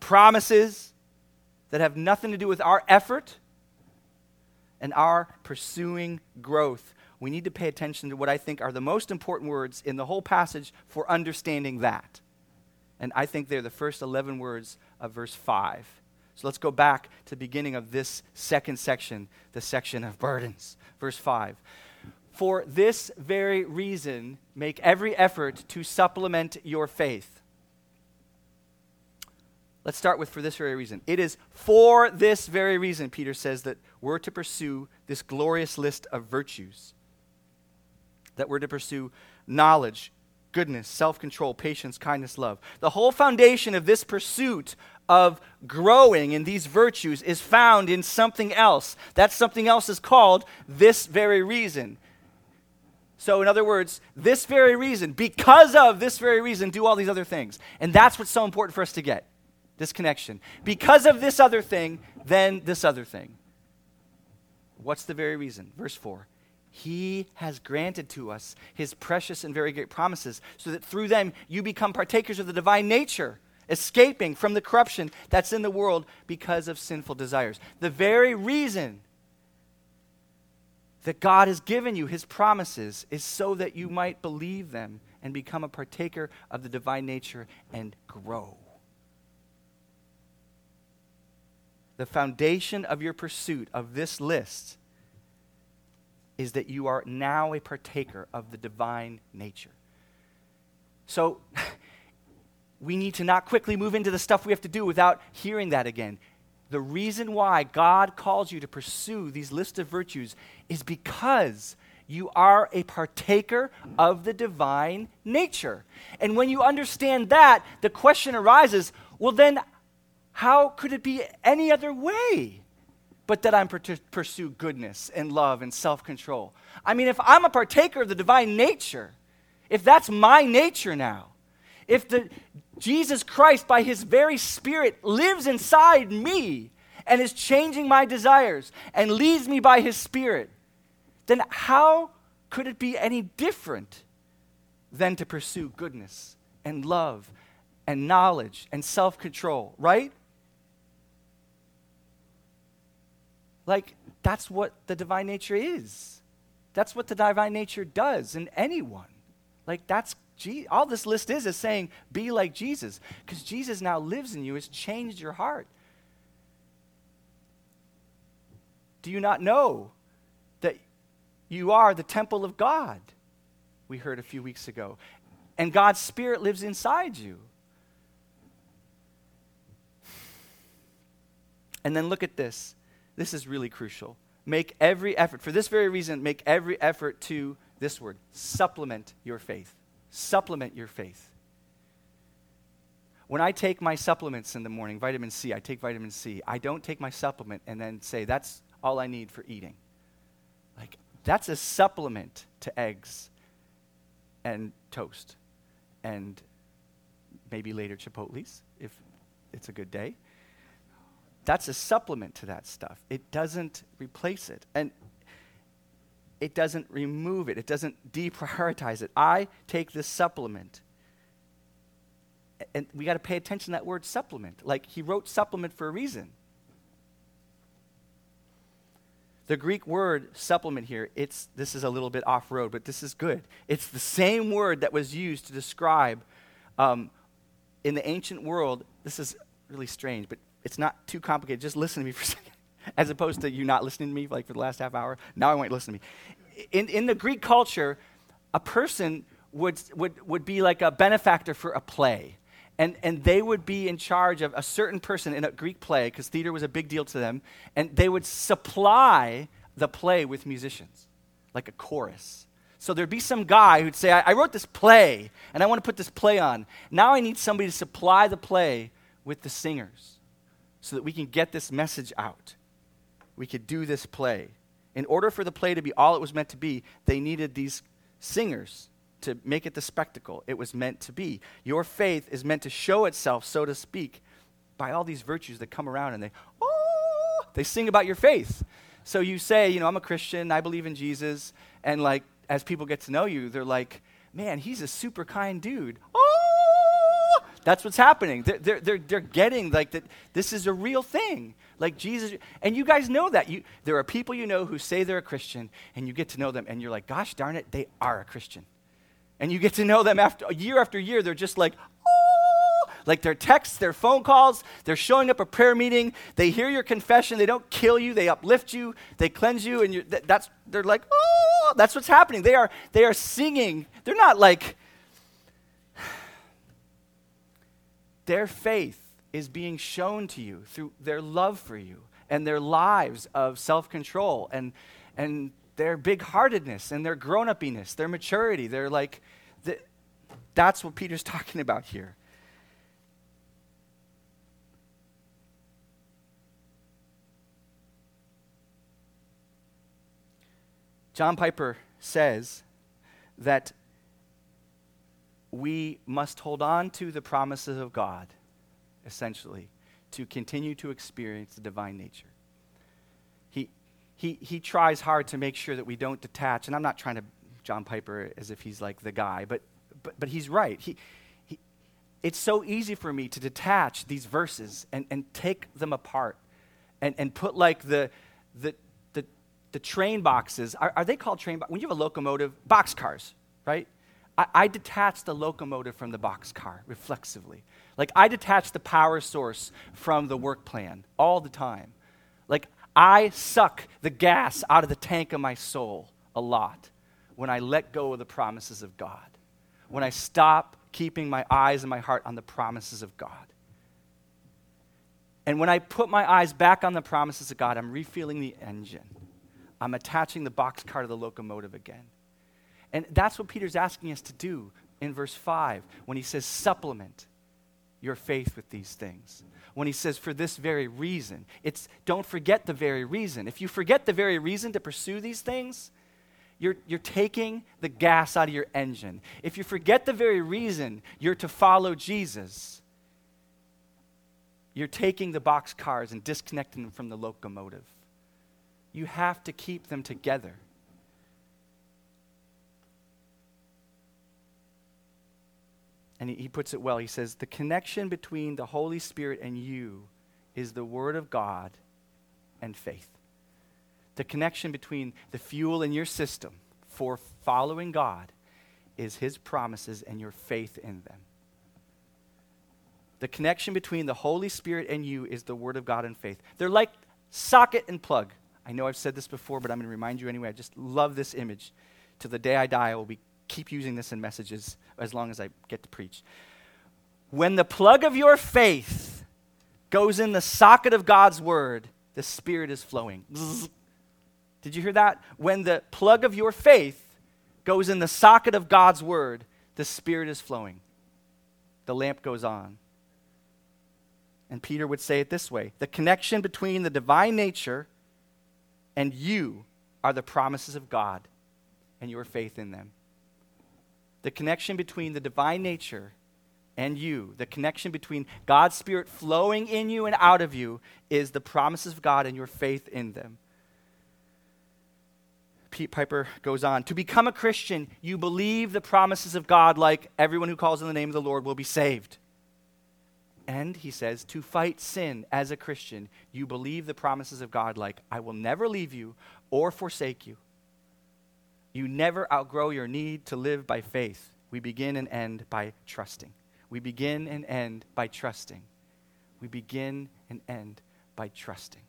promises that have nothing to do with our effort and our pursuing growth, we need to pay attention to what I think are the most important words in the whole passage for understanding that. And I think they're the first 11 words of verse 5. So let's go back to the beginning of this second section, the section of burdens. Verse 5. For this very reason, make every effort to supplement your faith. Let's start with for this very reason. It is for this very reason, Peter says, that we're to pursue this glorious list of virtues. That we're to pursue knowledge, goodness, self control, patience, kindness, love. The whole foundation of this pursuit of growing in these virtues is found in something else. That something else is called this very reason. So, in other words, this very reason, because of this very reason, do all these other things. And that's what's so important for us to get this connection. Because of this other thing, then this other thing. What's the very reason? Verse 4 he has granted to us his precious and very great promises, so that through them you become partakers of the divine nature, escaping from the corruption that's in the world because of sinful desires. The very reason that God has given you his promises is so that you might believe them and become a partaker of the divine nature and grow. The foundation of your pursuit of this list is that you are now a partaker of the divine nature. So, [LAUGHS] we need to not quickly move into the stuff we have to do without hearing that again. The reason why God calls you to pursue these list of virtues is because you are a partaker of the divine nature. And when you understand that, the question arises well, then, how could it be any other way? but that I'm to pursue goodness and love and self control. I mean, if I'm a partaker of the divine nature, if that's my nature now, if the Jesus Christ by his very spirit lives inside me and is changing my desires and leads me by his spirit, then how could it be any different than to pursue goodness and love and knowledge and self-control, right? Like that's what the divine nature is. That's what the divine nature does in anyone. Like that's Je- all this list is is saying be like Jesus because Jesus now lives in you has changed your heart. Do you not know that you are the temple of God? We heard a few weeks ago. And God's spirit lives inside you. And then look at this. This is really crucial. Make every effort, for this very reason, make every effort to this word supplement your faith. Supplement your faith. When I take my supplements in the morning, vitamin C, I take vitamin C. I don't take my supplement and then say, that's all I need for eating. Like, that's a supplement to eggs and toast and maybe later Chipotle's if it's a good day that's a supplement to that stuff. It doesn't replace it. And it doesn't remove it. It doesn't deprioritize it. I take this supplement. And we got to pay attention to that word supplement. Like he wrote supplement for a reason. The Greek word supplement here, it's this is a little bit off road, but this is good. It's the same word that was used to describe um, in the ancient world. This is really strange, but it's not too complicated. Just listen to me for a [LAUGHS] second. As opposed to you not listening to me like for the last half hour. Now I want you to listen to me. In, in the Greek culture, a person would, would, would be like a benefactor for a play. And, and they would be in charge of a certain person in a Greek play, because theater was a big deal to them, and they would supply the play with musicians, like a chorus. So there'd be some guy who'd say, I, I wrote this play, and I want to put this play on. Now I need somebody to supply the play with the singers so that we can get this message out. We could do this play. In order for the play to be all it was meant to be, they needed these singers to make it the spectacle it was meant to be. Your faith is meant to show itself, so to speak, by all these virtues that come around and they, oh, they sing about your faith. So you say, you know, I'm a Christian, I believe in Jesus, and like as people get to know you, they're like, man, he's a super kind dude. Oh, that's what's happening. They're, they're, they're, getting like that this is a real thing. Like Jesus, and you guys know that. You, there are people you know who say they're a Christian, and you get to know them, and you're like, gosh darn it, they are a Christian. And you get to know them after year after year, they're just like, oh, like their texts, their phone calls, they're showing up a prayer meeting, they hear your confession, they don't kill you, they uplift you, they cleanse you, and th- that's they're like, oh, that's what's happening. They are they are singing. They're not like Their faith is being shown to you through their love for you and their lives of self control and, and their big heartedness and their grown upiness, their maturity. They're like, the, that's what Peter's [LAUGHS] talking about here. John Piper says that we must hold on to the promises of God, essentially, to continue to experience the divine nature. He, he, he tries hard to make sure that we don't detach, and I'm not trying to John Piper as if he's like the guy, but, but, but he's right. He, he, it's so easy for me to detach these verses and, and take them apart and, and put like the, the, the, the train boxes. Are, are they called train boxes? When you have a locomotive, box cars, right? I, I detach the locomotive from the boxcar reflexively. Like I detach the power source from the work plan all the time. Like I suck the gas out of the tank of my soul a lot when I let go of the promises of God. When I stop keeping my eyes and my heart on the promises of God. And when I put my eyes back on the promises of God, I'm refueling the engine. I'm attaching the boxcar to the locomotive again. And that's what Peter's asking us to do in verse 5 when he says, supplement your faith with these things. When he says, for this very reason, it's don't forget the very reason. If you forget the very reason to pursue these things, you're, you're taking the gas out of your engine. If you forget the very reason you're to follow Jesus, you're taking the box cars and disconnecting them from the locomotive. You have to keep them together. And he, puts it well. He says, The connection between the Holy Spirit and you is the Word of God and faith. The connection between the fuel in your system for following God is His promises and your faith in them. The connection between the Holy Spirit and you is the Word of God and faith. They're like socket and plug. I know I've said this before, but I'm going to remind you anyway. I just love this image. To the day I die, I will be, keep using this in messages as long as I get to preach. When the plug of your faith goes in the socket of God's Word, the Spirit is flowing. Did you hear that? When the plug of your faith goes in the socket of God's word, the Spirit is flowing. The lamp goes on. And Peter would say it this way the connection between the divine nature and you are the promises of God and your faith in them. The connection between the divine nature and you, the connection between God's Spirit flowing in you and out of you, is the promises of God and your faith in them. Pete Piper goes on To become a Christian, you believe the promises of God, like everyone who calls on the name of the Lord will be saved. And he says, to fight sin as a Christian, you believe the promises of God, like, I will never leave you or forsake you. You never outgrow your need to live by faith. We begin and end by trusting. We begin and end by trusting. We begin and end by trusting.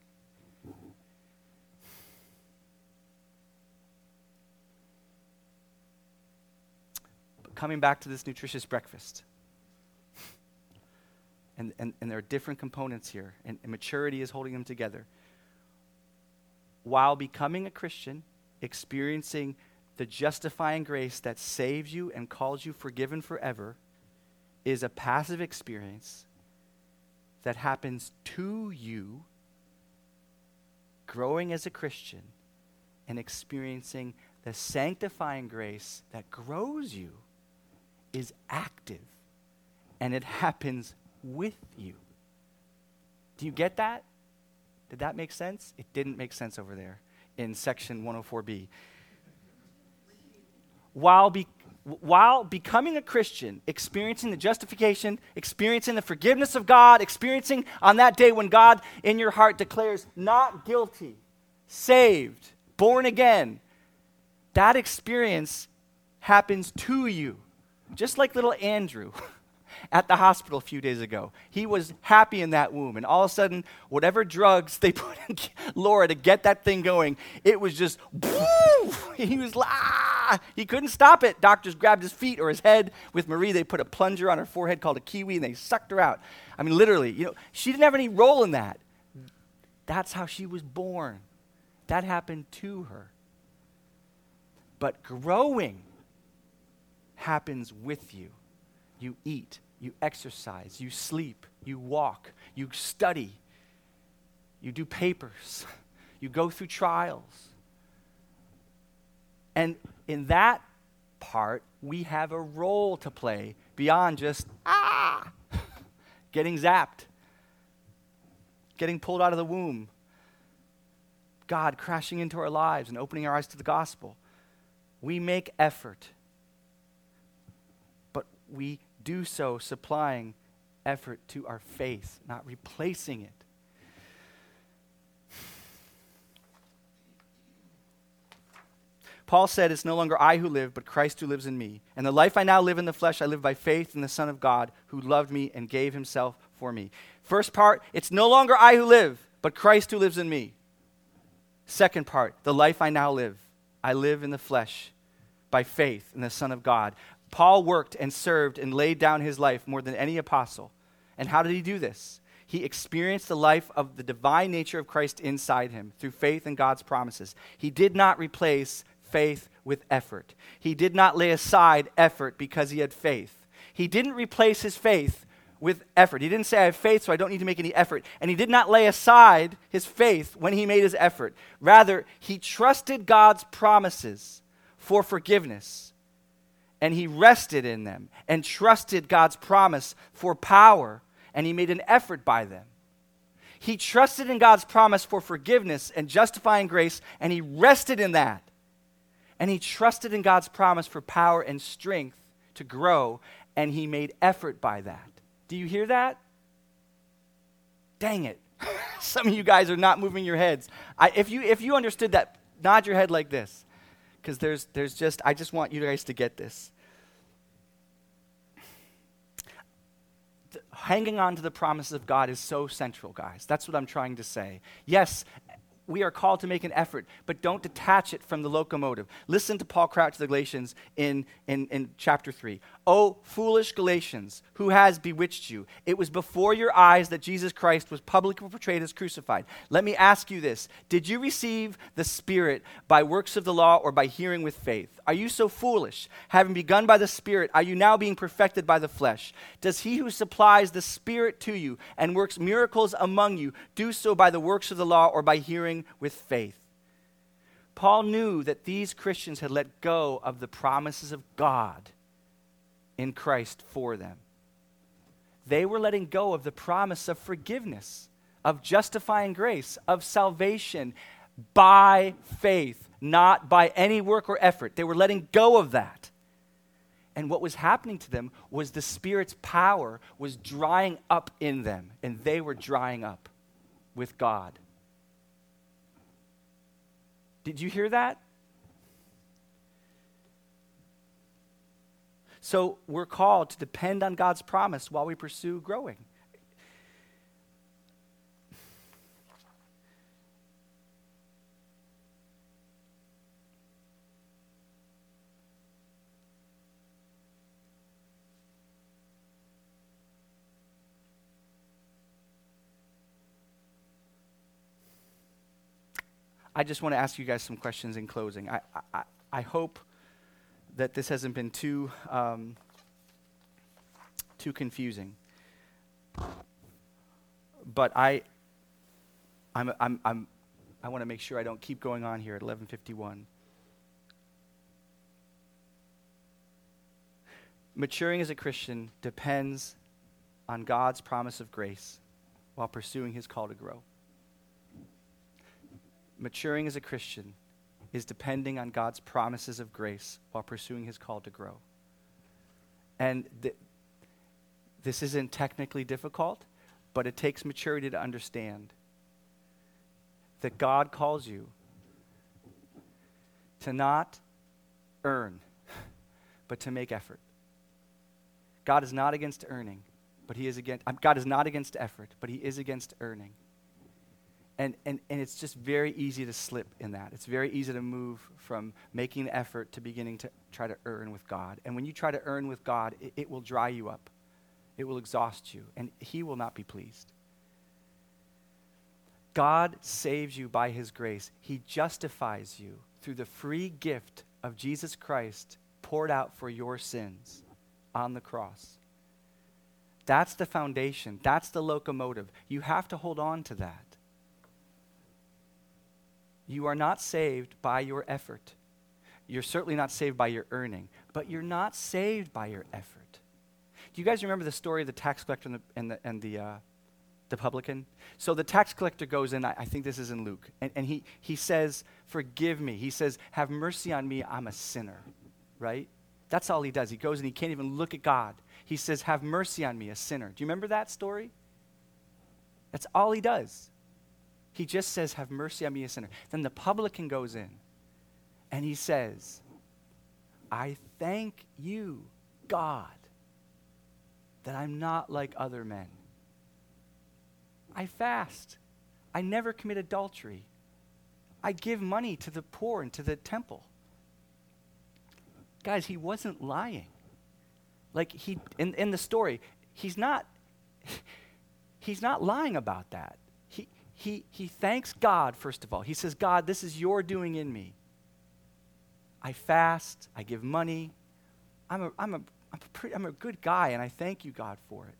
coming back to this nutritious breakfast. And, and, and there are different components here, and, and maturity is holding them together. While becoming a Christian, experiencing the justifying grace that saves you and calls you forgiven forever is a passive experience that happens to you growing as a Christian and experiencing the sanctifying grace that grows you is active and it happens with you. Do you get that? Did that make sense? It didn't make sense over there in section 104b. While, be, while becoming a Christian, experiencing the justification, experiencing the forgiveness of God, experiencing on that day when God in your heart declares not guilty, saved, born again, that experience happens to you. Just like little Andrew [LAUGHS] at the hospital a few days ago. He was happy in that womb. And all of a sudden, whatever drugs they [LAUGHS] put in Laura to get that thing going, it was just, [LAUGHS] he was, ah, he couldn't stop it. Doctors grabbed his feet or his head. With Marie, they put a plunger on her forehead called a kiwi and they sucked her out. I mean, literally, you know, she didn't have any role in that. That's how she was born. That happened to her. But growing happens with you. You eat, you exercise, you sleep, you walk, you study, you do papers, [LAUGHS] you go through trials. And in that part, we have a role to play beyond just, ah, [LAUGHS] getting zapped, getting pulled out of the womb, God crashing into our lives and opening our eyes to the gospel. We make effort but we do so supplying effort to our faith, not replacing it. Paul said, It's no longer I who live, but Christ who lives in me. And the life I now live in the flesh, I live by faith in the Son of God who loved me and gave himself for me. First part, it's no longer I who live, but Christ who lives in me. Second part, the life I now live, I live in the flesh by faith in the Son of God. Paul worked and served and laid down his life more than any apostle. And how did he do this? He experienced the life of the divine nature of Christ inside him through faith in God's promises. He did not replace faith with effort. He did not lay aside effort because he had faith. He didn't replace his faith with effort. He didn't say, I have faith, so I don't need to make any effort. And he did not lay aside his faith when he made his effort. Rather, he trusted God's promises for forgiveness. And he rested in them and trusted God's promise for power, and he made an effort by them. He trusted in God's promise for forgiveness and justifying grace, and he rested in that. And he trusted in God's promise for power and strength to grow, and he made effort by that. Do you hear that? Dang it. [LAUGHS] Some of you guys are not moving your heads. I, if, you, if you understood that, nod your head like this. Because there's, there's just, I just want you guys to get this. Hanging on to the promises of God is so central, guys. That's what I'm trying to say. Yes, we are called to make an effort, but don't detach it from the locomotive. Listen to Paul Crouch the Galatians in, in, in chapter 3. Oh, foolish Galatians, who has bewitched you? It was before your eyes that Jesus Christ was publicly portrayed as crucified. Let me ask you this Did you receive the Spirit by works of the law or by hearing with faith? Are you so foolish? Having begun by the Spirit, are you now being perfected by the flesh? Does he who supplies the Spirit to you and works miracles among you do so by the works of the law or by hearing with faith? Paul knew that these Christians had let go of the promises of God in Christ for them. They were letting go of the promise of forgiveness, of justifying grace, of salvation by faith not by any work or effort. They were letting go of that. And what was happening to them was the Spirit's power was drying up in them, and they were drying up with God. Did you hear that? So we're called to depend on God's promise while we pursue growing. I just want to ask you guys some questions in closing. I, I, I hope that this hasn't been too, um, too confusing. But I, I'm, I'm, I'm, I want to make sure I don't keep going on here at 1151. Maturing as a Christian depends on God's promise of grace while pursuing his call to grow maturing as a Christian is depending on God's promises of grace while pursuing his call to grow. And th- this isn't technically difficult, but it takes maturity to understand that God calls you to not earn, but to make effort. God is not against earning, but he is against um, God is not against effort, but he is against earning. And, and, and it's just very easy to slip in that. It's very easy to move from making an effort to beginning to try to earn with God. And when you try to earn with God, it, it will dry you up, it will exhaust you, and He will not be pleased. God saves you by His grace, He justifies you through the free gift of Jesus Christ poured out for your sins on the cross. That's the foundation. That's the locomotive. You have to hold on to that. You are not saved by your effort. You're certainly not saved by your earning, but you're not saved by your effort. Do you guys remember the story of the tax collector and the, and the, and the, uh, the publican? So the tax collector goes in, I, I think this is in Luke, and, and he, he says, Forgive me. He says, Have mercy on me, I'm a sinner, right? That's all he does. He goes and he can't even look at God. He says, Have mercy on me, a sinner. Do you remember that story? That's all he does. He just says, Have mercy on me, a sinner. Then the publican goes in and he says, I thank you, God, that I'm not like other men. I fast. I never commit adultery. I give money to the poor and to the temple. Guys, he wasn't lying. Like he in, in the story, he's not [LAUGHS] he's not lying about that he, he thanks God, first of all. He says, God, this is your doing in me. I fast, I give money. I'm a, I'm a, I'm a, pretty, I'm a good guy, and I thank you, God, for it.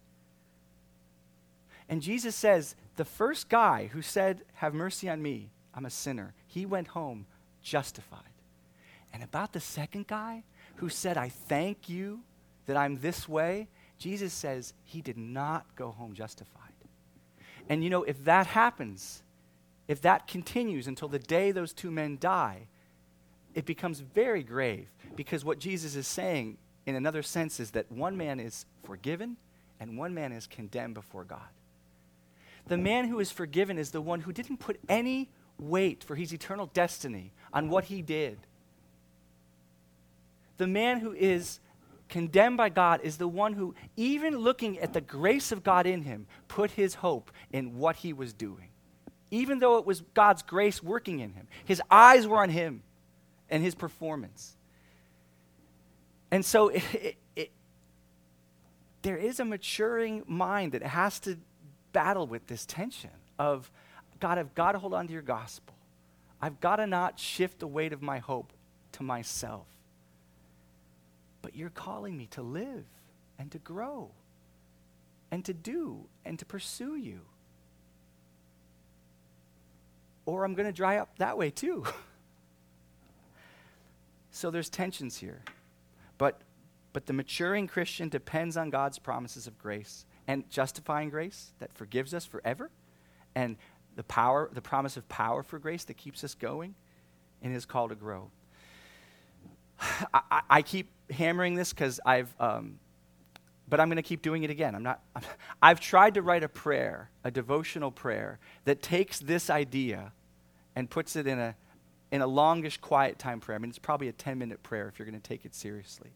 And Jesus says, the first guy who said, Have mercy on me, I'm a sinner, he went home justified. And about the second guy who said, I thank you that I'm this way, Jesus says he did not go home justified. And you know, if that happens, if that continues until the day those two men die, it becomes very grave because what Jesus is saying, in another sense, is that one man is forgiven and one man is condemned before God. The man who is forgiven is the one who didn't put any weight for his eternal destiny on what he did. The man who is condemned by God is the one who, even looking at the grace of God in him, put his hope in what he was doing. Even though it was God's grace working in him, his eyes were on him and his performance. And so [LAUGHS] it, it, it, there is a maturing mind that has to battle with this tension of God, I've got to hold on to your gospel. I've got to not shift the weight of my hope to myself. But you're calling me to live and to grow and to do and to pursue you. Or I'm going to dry up that way too. [LAUGHS] so there's tensions here. But, but the maturing Christian depends on God's promises of grace and justifying grace that forgives us forever and the power, the promise of power for grace that keeps us going in his call to grow. [SIGHS] I, I keep hammering this because I've, um, but I'm going to keep doing it again. I'm not, [LAUGHS] I've tried to write a prayer, a devotional prayer, that takes this idea and puts it in a, in a longish quiet time prayer. I mean, it's probably a 10 minute prayer if you're going to take it seriously.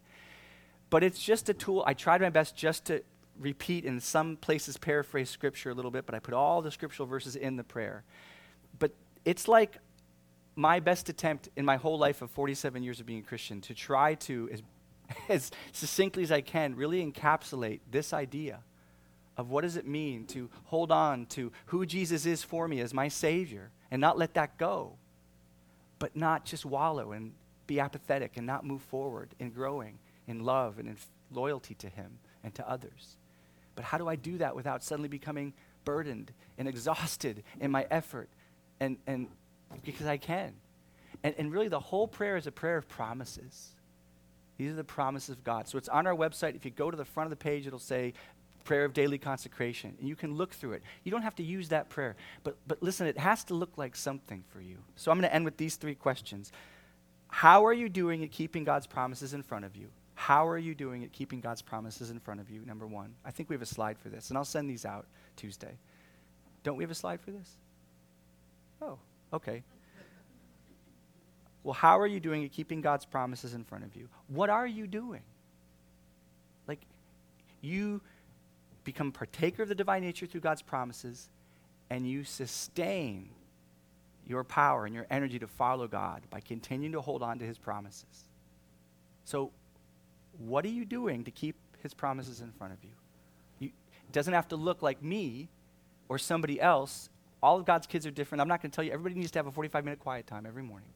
But it's just a tool. I tried my best just to repeat in some places paraphrase scripture a little bit, but I put all the scriptural verses in the prayer. But it's like my best attempt in my whole life of 47 years of being a Christian to try to, as, [LAUGHS] as succinctly as I can, really encapsulate this idea of what does it mean to hold on to who Jesus is for me as my Savior and not let that go, but not just wallow and be apathetic and not move forward in growing in love and in loyalty to Him and to others. But how do I do that without suddenly becoming burdened and exhausted in my effort and, and because I can. And, and really, the whole prayer is a prayer of promises. These are the promises of God. So it's on our website. If you go to the front of the page, it'll say prayer of daily consecration. And you can look through it. You don't have to use that prayer. But, but listen, it has to look like something for you. So I'm going to end with these three questions. How are you doing at keeping God's promises in front of you? How are you doing at keeping God's promises in front of you? Number one. I think we have a slide for this, and I'll send these out Tuesday. Don't we have a slide for this? Oh, Okay. Well, how are you doing at keeping God's promises in front of you? What are you doing? Like, you become partaker of the divine nature through God's promises, and you sustain your power and your energy to follow God by continuing to hold on to his promises. So, what are you doing to keep his promises in front of you? you it doesn't have to look like me or somebody else all of God's kids are different. I'm not going to tell you everybody needs to have a 45 minute quiet time every morning.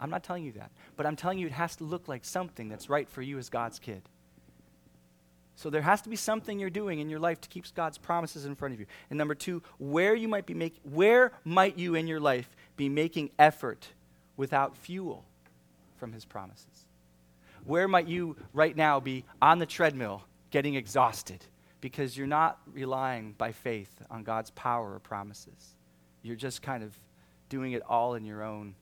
I'm not telling you that. But I'm telling you it has to look like something that's right for you as God's kid. So there has to be something you're doing in your life to keep God's promises in front of you. And number two, where you might be making where might you in your life be making effort without fuel from his promises? Where might you right now be on the treadmill getting exhausted? because you're not relying by faith on God's power or promises. You're just kind of doing it all in your own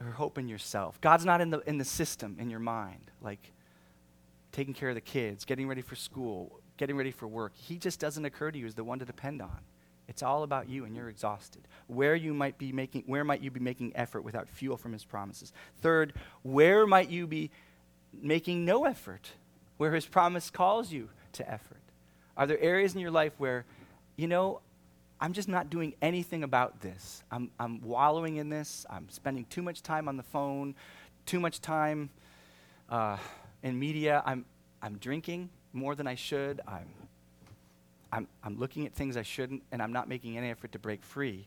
or hope in yourself. God's not in the, in the system in your mind, like taking care of the kids, getting ready for school, getting ready for work. He just doesn't occur to you as the one to depend on. It's all about you and you're exhausted. Where you might be making where might you be making effort without fuel from his promises? Third, where might you be making no effort where his promise calls you to effort? Are there areas in your life where, you know, I'm just not doing anything about this? I'm, I'm wallowing in this. I'm spending too much time on the phone, too much time uh, in media. I'm, I'm drinking more than I should. I'm, I'm, I'm looking at things I shouldn't, and I'm not making any effort to break free.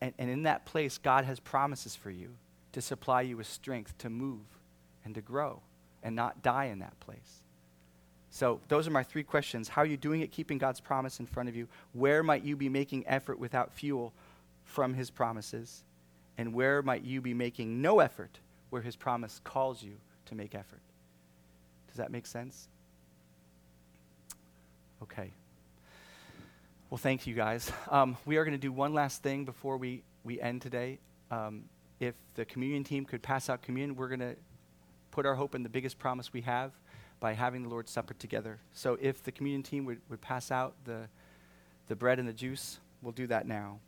And, and in that place, God has promises for you to supply you with strength to move and to grow and not die in that place. So, those are my three questions. How are you doing at keeping God's promise in front of you? Where might you be making effort without fuel from his promises? And where might you be making no effort where his promise calls you to make effort? Does that make sense? Okay. Well, thank you guys. Um, we are going to do one last thing before we, we end today. Um, if the communion team could pass out communion, we're going to put our hope in the biggest promise we have by having the Lord's Supper together. So if the communion team would, would pass out the, the bread and the juice, we'll do that now.